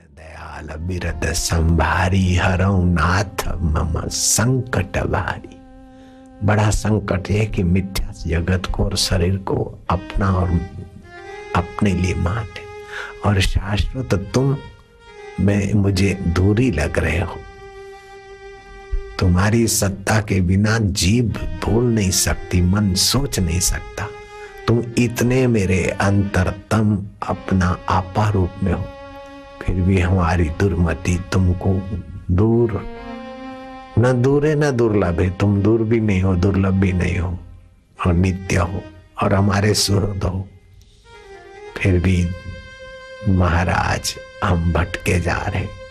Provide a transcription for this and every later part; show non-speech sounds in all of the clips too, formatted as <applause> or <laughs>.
दयाल बिरद संभारी हरौ नाथ, मम संकट भारी बड़ा संकट है कि मिथ्या जगत को और शरीर को अपना और अपने लिए माने और शाश्वत तुम मैं मुझे दूरी लग रहे हो। तुम्हारी सत्ता के बिना जीव भूल नहीं सकती, मन सोच नहीं सकता। तुम इतने मेरे अंतरतम अपना आपा रूप में हो। फिर भी हमारी दुर्मति तुमको दूर। न दूर है, न दुर्लभ है। तुम दूर भी नहीं हो, दुर्लभ भी नहीं हो। और नित्य हो और हमारे सुहृद हो। फिर भी महाराज, हम भटके जा रहे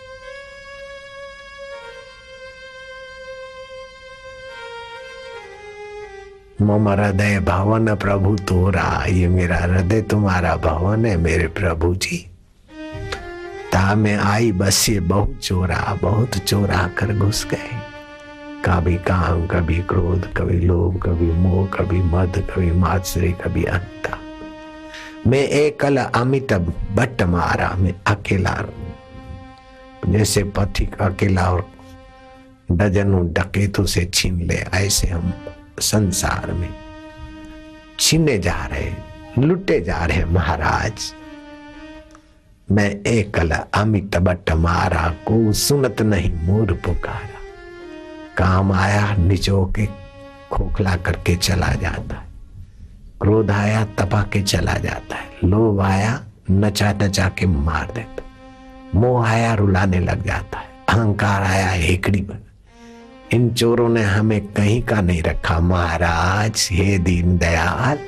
मम हृदय भवन प्रभु तोरा। ये मेरा हृदय, तुम्हारा भवन है मेरे प्रभु जी। ता में आई, बस ये बहुत चोरा बहुत चोरा कर घुस गए। कभी काम, कभी क्रोध, कभी लोभ, कभी मोह, कभी मद, कभी मात्सर्य कभी अंता। मैं एकल अमित बट मारा, मैं अकेला जैसे पथिक अकेला और डजनों डकेतों से छीन ले, ऐसे हम संसार में छीने जा रहे लुटे जा रहे महाराज। मैं एकल अमित बट मारा को सुनत नहीं मोर पुकारा। काम आया निचो के खोखला करके चला जाता है। क्रोध आया, तपा के चला जाता है। लोभ आया, नचा नचा के मार देता मोह आया, रुलाने लग जाता है। अहंकार आया, हेकड़ी बन। इन चोरों ने हमें कहीं का नहीं रखा। महाराज, हे दीन दयाल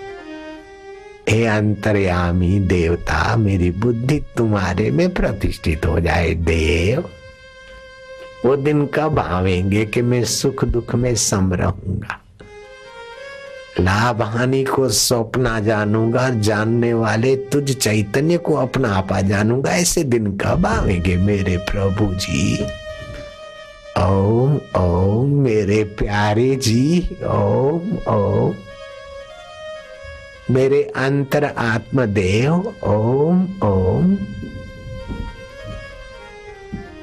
हे अंतर्यामी देवता, मेरी बुद्धि तुम्हारे में प्रतिष्ठित हो जाए, देव। वो दिन कब आवेंगे कि मैं सुख दुख में सम रहूँगा? लाभ हानि को सौंपना जानूँगा जानने वाले तुझ चैतन्य को अपना आपा जानूँगा। ऐसे दिन कब आवेंगे मेरे प्रभु जी? ओम ओम, मेरे प्यारे जी, ओम ओम। मेरे अंतर आत्मदेव ओम ओम।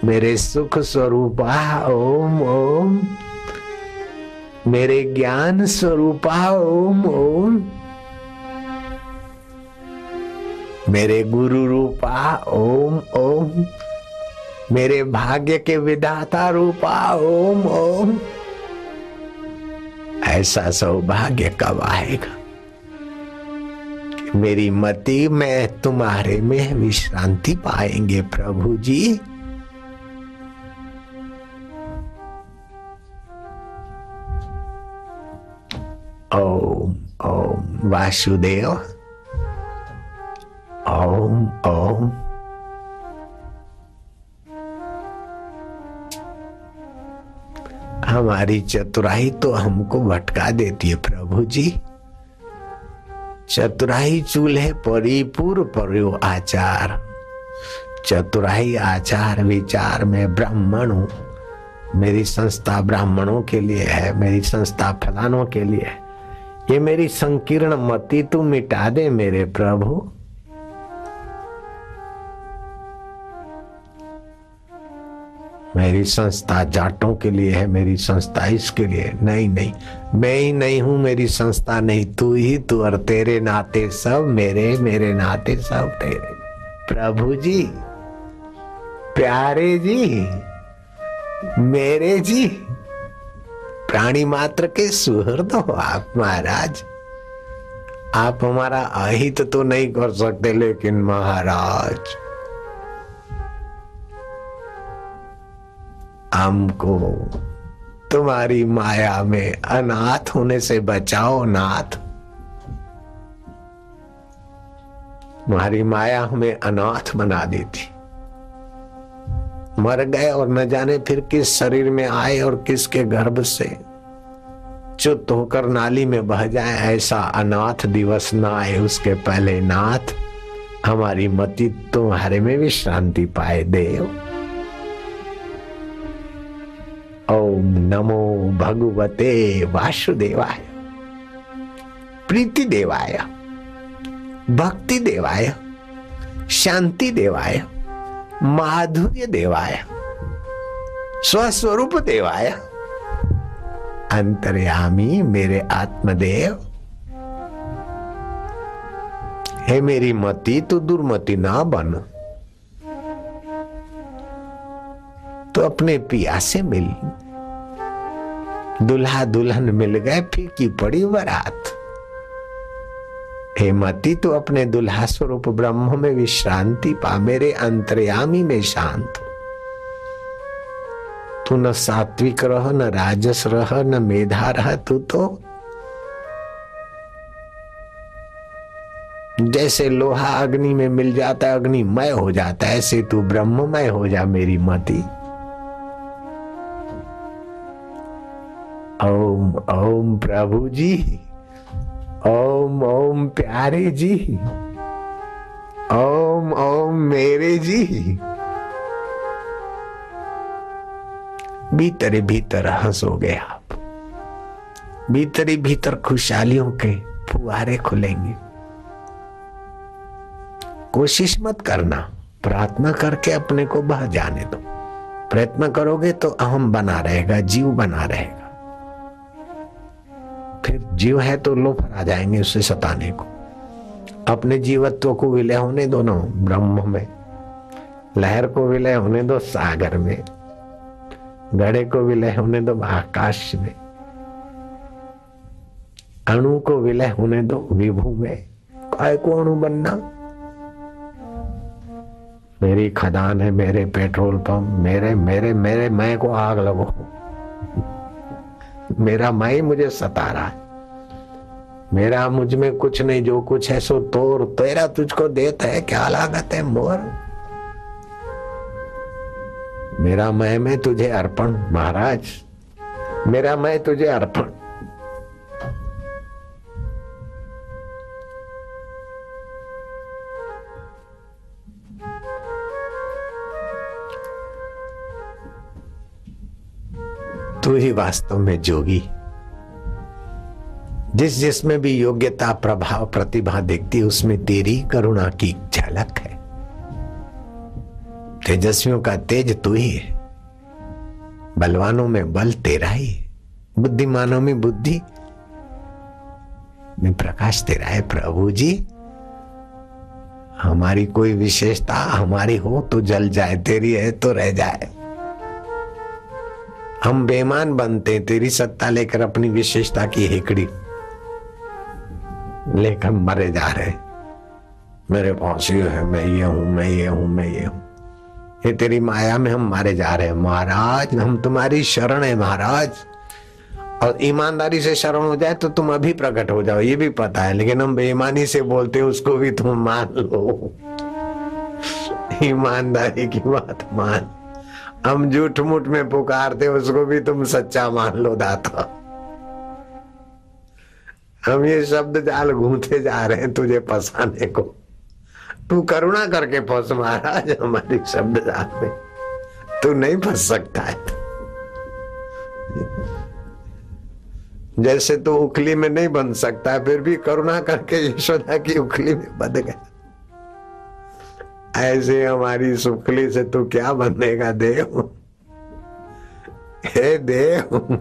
मेरे सुख स्वरूपा, ओम ओम। मेरे ज्ञान स्वरूपा, ओम ओम। मेरे गुरु रूपा, ओम ओम। मेरे भाग्य के विधाता रूपा, ओम ओम। ऐसा सौभाग्य कब आएगा? मेरी मति, में तुम्हारे में विश्रांति पाएँगे, प्रभु जी। ओम ओम, वासुदेव। ओम ओम। हमारी चतुराई तो हमको भटका देती है, प्रभु जी। चतुराई चूल्हे परिपूर पर्यो आचार। चतुराई आचार विचार में ब्राह्मण हूँ मेरी संस्था ब्राह्मणों के लिए है, मेरी संस्था फलानों के लिए है। ये मेरी संकीर्ण मति तू मिटा दे मेरे प्रभु। मेरी संस्था जाटों के लिए है, मेरी संस्था इसके लिए नहीं नहीं मैं ही नहीं हूँ, मेरी संस्था नहीं, तू ही, तू और तेरे नाते सब मेरे मेरे नाते सब तेरे। प्रभु जी, प्यारे जी, मेरे जी, प्राणी मात्र के सुहृद हो आप महाराज। आप हमारा अहित तो नहीं कर सकते, लेकिन महाराज, हमको तुम्हारी माया में अनाथ होने से बचाओ नाथ। तुम्हारी माया हमें अनाथ बना देती। मर गए और न जाने फिर किस शरीर में आए और किसके गर्भ से। चुत होकर नाली में बह जाए ऐसा अनाथ दिवस ना आए उसके पहले नाथ। हमारी मति तुम्हारे में विश्रांति पाए, देव। ओम नमो भगवते वासुदेवाय। प्रीति देवाय भक्ति देवाय शांति देवाय माधुर्य देवाय स्वस्वरूप देवाय अंतर्यामी मेरे आत्मदेव। हे मेरी मति, तू दुर्मति ना बन। तो अपने पिया से मिल। दुल्हा दुल्हन मिल गए, फीकी पड़ी बरात। हे मती तू अपने दुल्हा स्वरूप ब्रह्म में विश्रांति पा, मेरे अंतर्यामी में शांत। तू न सात्विक रह, न राजस रह, न मेधा रह, तू तो जैसे लोहा अग्नि में मिल जाता है, अग्निमय हो जाता है, ऐसे तू ब्रह्ममय हो जा, मेरी मती। ओम ओम प्रभु जी ओम ओम प्यारे जी ओम ओम मेरे जी भीतर भीतर हंसोगे आप। भीतर भीतर खुशहालियों के फुहारे खुलेंगे। कोशिश मत करना, प्रार्थना करके अपने को बह जाने दो। प्रयत्न करोगे तो अहम बना रहेगा, जीव बना रहेगा। फिर जीव है तो लोफर आ जाएँगे उससे सताने को। अपने जीवत्व को विलय होने दो ना, ब्रह्म में। लहर को विलय होने दो, सागर में। घड़े को विलय होने दो, आकाश में। अणु को विलय होने दो, विभू में। काय को अणु बनना? मेरी खदान है, मेरे पेट्रोल पंप, मेरे मेरे मेरे, मैं को आग लगो। मेरा मैं मुझे सता रहा है। मेरा मुझमें कुछ नहीं, जो कुछ है सो तोर तेरा तुझको देता है, क्या लागत है मोर? मेरा मैं में तुझे अर्पण, महाराज। मेरा मैं तुझे अर्पण। तू ही वास्तव में जोगी। जिस जिसमें भी योग्यता, प्रभाव, प्रतिभा दिखती, उसमें तेरी करुणा की झलक है। तेजस्वियों का तेज तू ही है। बलवानों में बल तेरा ही है। बुद्धिमानों में बुद्धि में प्रकाश तेरा है, प्रभु जी। हमारी कोई विशेषता हमारी हो तो जल जाए, तेरी है तो रह जाए। हम बेमान बनते, तेरी सत्ता लेकर अपनी विशेषता की हेकड़ी। लेकर मरे जा रहे मेरे पास ये है, मैं ये हूँ, मैं ये हूँ, मैं ये हूँ। ये तेरी माया में हम मारे जा रहे हैं। महाराज, हम तुम्हारी शरण है, महाराज। और ईमानदारी से शरण हो जाए तो तुम अभी प्रकट हो जाओ, ये भी पता है। लेकिन हम बेईमानी से बोलते उसको भी तुम मान लो। ईमानदारी की बात मान हम झूठ मूठ में पुकारते, उसको भी तुम सच्चा मान लो दाता। हम ये शब्द जाल घूमते जा रहे हैं तुझे फंसाने को। तू करुणा करके फंस महाराज, हमारी शब्द जाल में। तू नहीं फंस सकता है। जैसे तू उखली में नहीं बन सकता, फिर भी करुणा करके यशोदा की उखली में बंध गया। ऐसे हमारी सुखली से तू क्या बनेगा, देव? हे देव,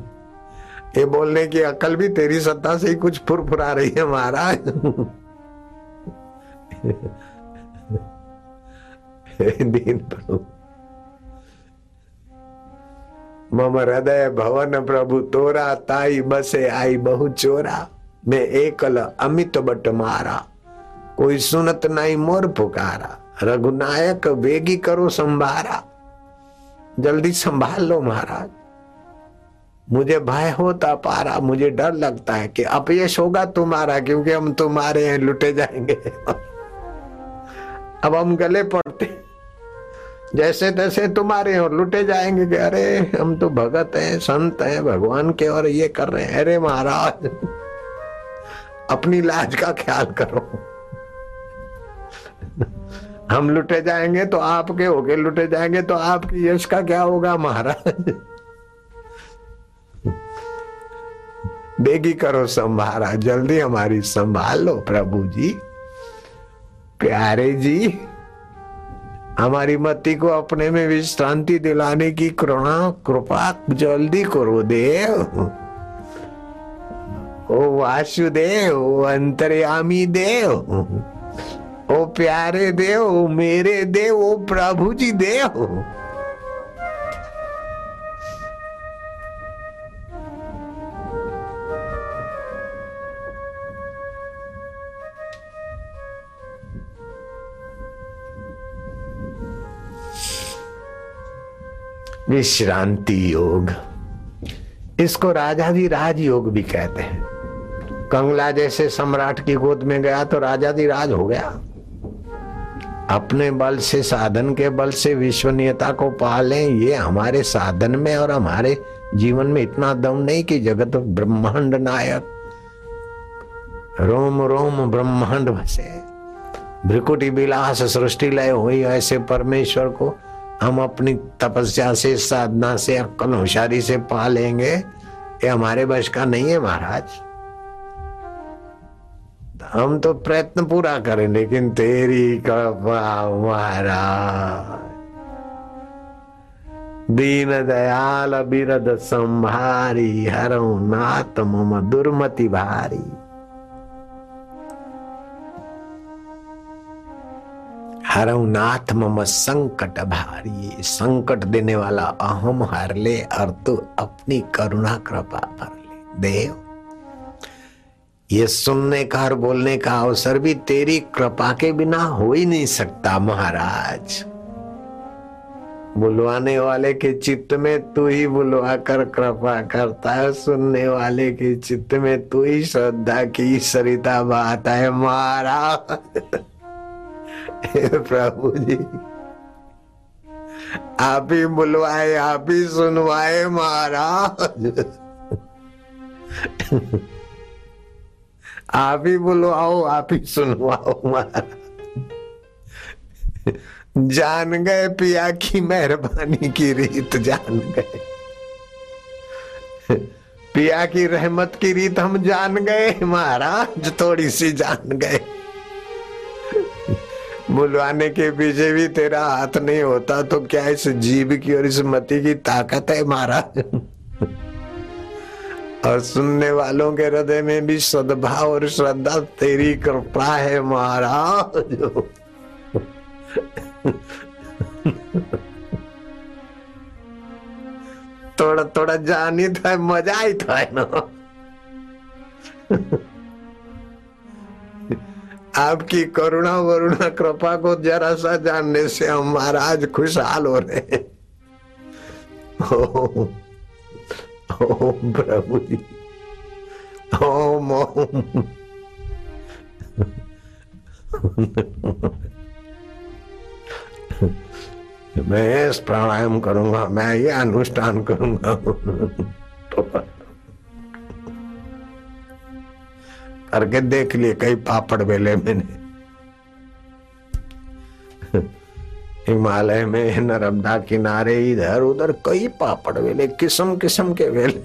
ये बोलने की अकल भी तेरी सत्ता से ही कुछ फुरफुरा रही है, महाराज। दीन प्रभु मम हृदय भवन प्रभु, तोरा ताई बसे आई बहु चोरा। मैं एकल अमित बट मारा कोई सुनत नहीं मोर पुकारा। रघुनायक वेगी करो संभारा। जल्दी संभाल लो महाराज। मुझे भय होता पारा, मुझे डर लगता है कि अपयश होगा तुम्हारा, क्योंकि हम तुम्हारे हैं, लुटे जाएँगे। अब हम गले पड़ते। जैसे तैसे तुम्हारे और लुटे जाएँगे कि अरे, हम तो भगत हैं, संत हैं, भगवान के और ये कर रहे हैं। अरे महाराज, अपनी लाज का ख्याल करो। हम लुटे जाएँगे तो आपके होके लुटे जाएँगे तो आपकी यश का क्या होगा, महाराज? बेगी करो संभारा, जल्दी हमारी संभाल लो प्रभु जी प्यारे जी, हमारी मति को अपने में विश्रांति दिलाने की करुणा, कृपा, जल्दी करो देव। ओ वासुदेव, ओ देव। ओ प्यारे देव, मेरे देव, ओ प्रभु जी देव। विश्रांति योग। इसको राजाधि राज योग भी कहते हैं। कंगला जैसे सम्राट की गोद में गया तो राजाधि राज हो गया। अपने बल से, साधन के बल से, विश्वनीयता को पाले। ये हमारे साधन में और हमारे जीवन में इतना दम नहीं कि जगत ब्रह्मांड नायक। रोम रोम, ब्रह्मांड बसे। भ्रिकुटी विलास सृष्टि लय हुई ऐसे परमेश्वर को हम अपनी तपस्या से, साधना से अक्ल होशियारी से पा लेंगे ये हमारे बश का नहीं है महाराज। हम तो प्रयत्न पूरा करें, लेकिन तेरी कृपा महाराज। दीन दयाल बिरद संभारी हरऊ नाथ मम दुर्मति भारी। हरऊ नाथ मम संकट भारी, संकट देने वाला अहम हर ले, और तू अपनी करुणा, कृपा भर ले। देव ये सुनने का और बोलने का अवसर भी तेरी कृपा के बिना हो ही नहीं सकता, महाराज। बुलवाने वाले के चित्त में तू ही बुलवा कर कृपा करता है, सुनने वाले के चित्त में तू ही श्रद्धा की सरिता बहाता है, महाराज। प्रभु जी, आप ही बुलवाए, आप ही सुनवाए, महाराज। आप ही बुलवाओ आप ही सुनवाओ जान गए पिया की मेहरबानी की रीत, जान गए। पिया की रहमत की रीत हम जान गए, महाराज, थोड़ी सी जान गए। बुलवाने के पीछे भी तेरा हाथ नहीं होता तो क्या इस जीव की और इस मती की ताकत है, महाराज? और सुनने वालों के हृदय में भी सद्भाव और श्रद्धा तेरी कृपा है, महाराज। थोड़ा थोड़ा जानी था मज़ा ही था ना। आपकी करुणा, वरुणा, कृपा को जरा सा जानने से हम महाराज खुशहाल हो रहे हैं। ओम प्रभु जी। ओम ओम। मैं इस प्राणायाम करूँगा, मैं ये अनुष्ठान करूँगा। तो करके देख लिए कई पापड़ बेले मैंने। हिमालय में नर्मदा किनारे इधर उधर कई पापड़ वेले, किस्म किस्म के वेले।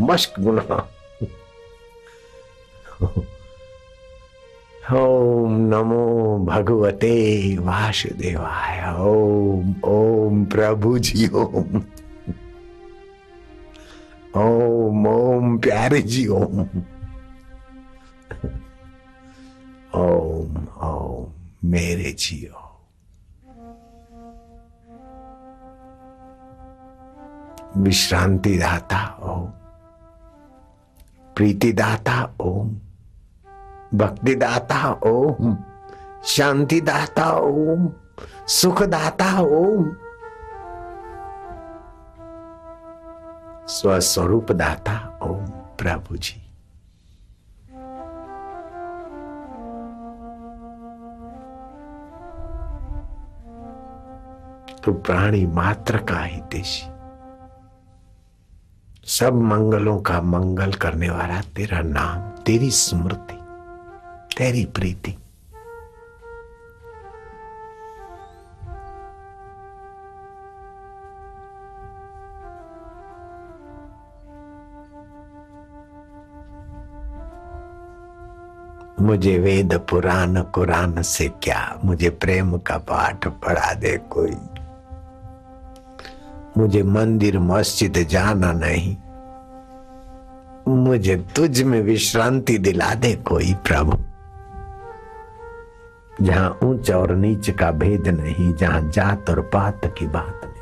मश्क गुना ओम नमो भगवते वासुदेवाय, ओम ओम प्रभु जी ओम। ओम ओम प्यारे जी ओम। ओम। ओम ओम मेरे जियो विश्रांति दाता ओम प्रीति दाता ओम भक्ति दाता ओम शांति दाता ओम सुख दाता ओम स्वस्वरूप दाता ओम प्रभु जी तो प्राणी मात्र का ही देशी। सब मंगलों का मंगल करने वाला तेरा नाम, तेरी स्मृति, तेरी प्रीति। मुझे वेद पुराण कुरान से क्या? मुझे प्रेम का पाठ पढ़ा दे कोई। मुझे मंदिर मस्जिद जाना नहीं। मुझे तुझ में विश्रांति दिला दे कोई प्रभु। जहाँ ऊंच और नीच का भेद नहीं, जहाँ जात और पात की बात नहीं।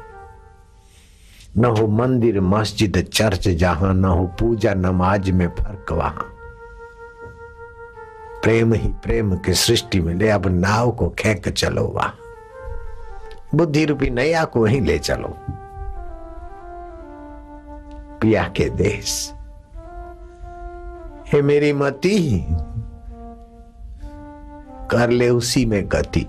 न हो मंदिर, मस्जिद, चर्च, जहाँ न हो पूजा, नमाज़ में फ़र्क वहाँ। प्रेम ही प्रेम की सृष्टि में ले अब नाव को खेक चलो वहाँ। बुद्धि रूपी नैया को ही ले चलो। पिया के देश। हे मेरी मती, कर ले उसी में गति।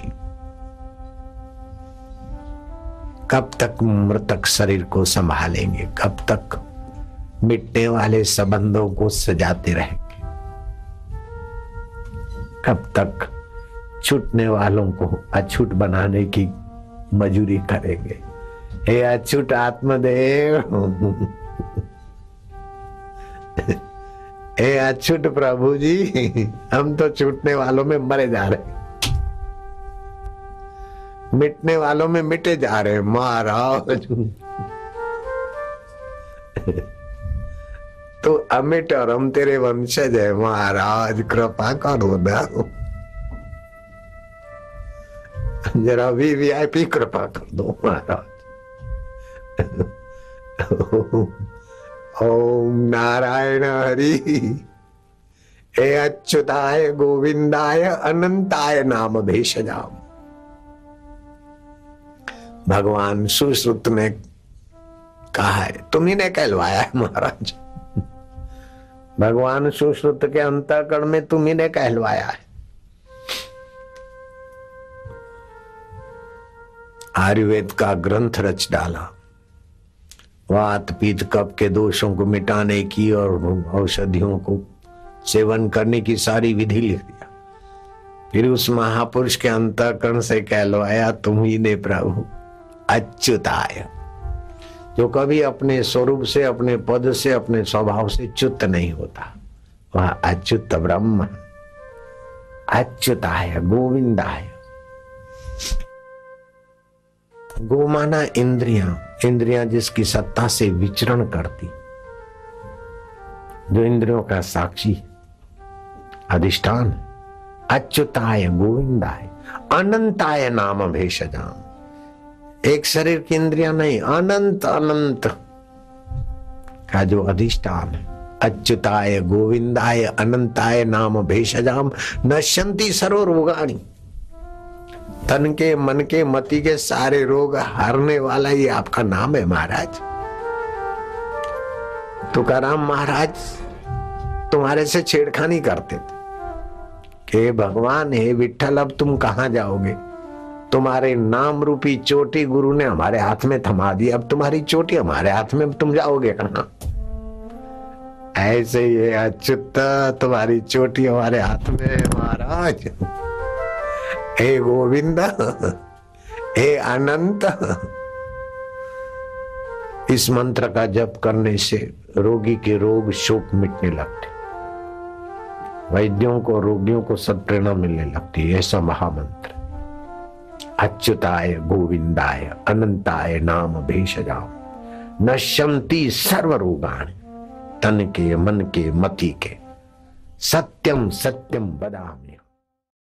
कब तक मृतक शरीर को संभालेंगे? कब तक मिटने वाले संबंधों को सजाते रहेंगे? कब तक छूटने वालों को अछूट बनाने की मजूरी करेंगे? हे अछूट आत्मदेव! <laughs> हे अछूट प्रभु जी हम तो छूटने वालों में मरे जा रहे मिटने वालों में मिटे जा रहे महाराज। <laughs> तो अमिट और हम तेरे वंशज है, महाराज, कृपा करो ना। जरा वी वी आई पी कृपा कर दो, महाराज। <laughs> ओम नारायण हरि। हे अच्युताय गोविंदाय अनंताय नाम भेषजाम। भगवान सुश्रुत ने कहा है तुम्ही ने कहलवाया है महाराज। भगवान सुश्रुत के अंतकरण में तुम्ही ने कहलवाया है। आयुर्वेद का ग्रंथ रच डाला। वात पीत कप के दोषों को मिटाने की और औषधियों को सेवन करने की सारी विधि लिख दिया फिर उस महापुरुष के अंतकरण से कहलवाया तुम ही ने प्रभु, अच्युताय। जो कभी अपने स्वरूप से, अपने पद से, अपने स्वभाव से च्युत नहीं होता, वह अच्युत ब्रह्म, अच्युताय, गोविंदाय। गोमाना इंद्रियाँ इंद्रियाँ जिसकी सत्ता से विचरण करती। जो इंद्रियों का साक्षी, अधिष्ठान अच्युताय गोविंदाय, अनंताय नाम भेषजाम। एक शरीर की इंद्रिया नहीं, अनंत अनंत का जो अधिष्ठान है, अच्युताय गोविंदाय अनंताय नाम भेषजाम, नश्यंती सरो रोगाणी तन के, मन के, मति के सारे रोग हारने वाला ये आपका नाम है महाराज। तुकाराम महाराज तुम्हारे से छेड़खानी करते थे। कि भगवान, हे विठल अब तुम कहाँ जाओगे? तुम्हारे नाम रूपी चोटी गुरु ने हमारे हाथ में थमा दी। अब तुम्हारी चोटी हमारे हाथ में तुम जाओगे कहा? ऐसे ये अच्युत, तुम्हारी चोटी हमारे हाथ में महाराज। हे गोविंद, हे अनंत। इस मंत्र का जप करने से रोगी के रोग शोक मिटने लगते वैद्यों को, रोगियों को सत्प्रेरणा मिलने लगती ऐसा महामंत्र अच्युताय गोविंदाय, अनंताय नाम भेषजाम। नश्यंती सर्व रोगान तन के, मन के, मति के। सत्यम सत्यम बदामी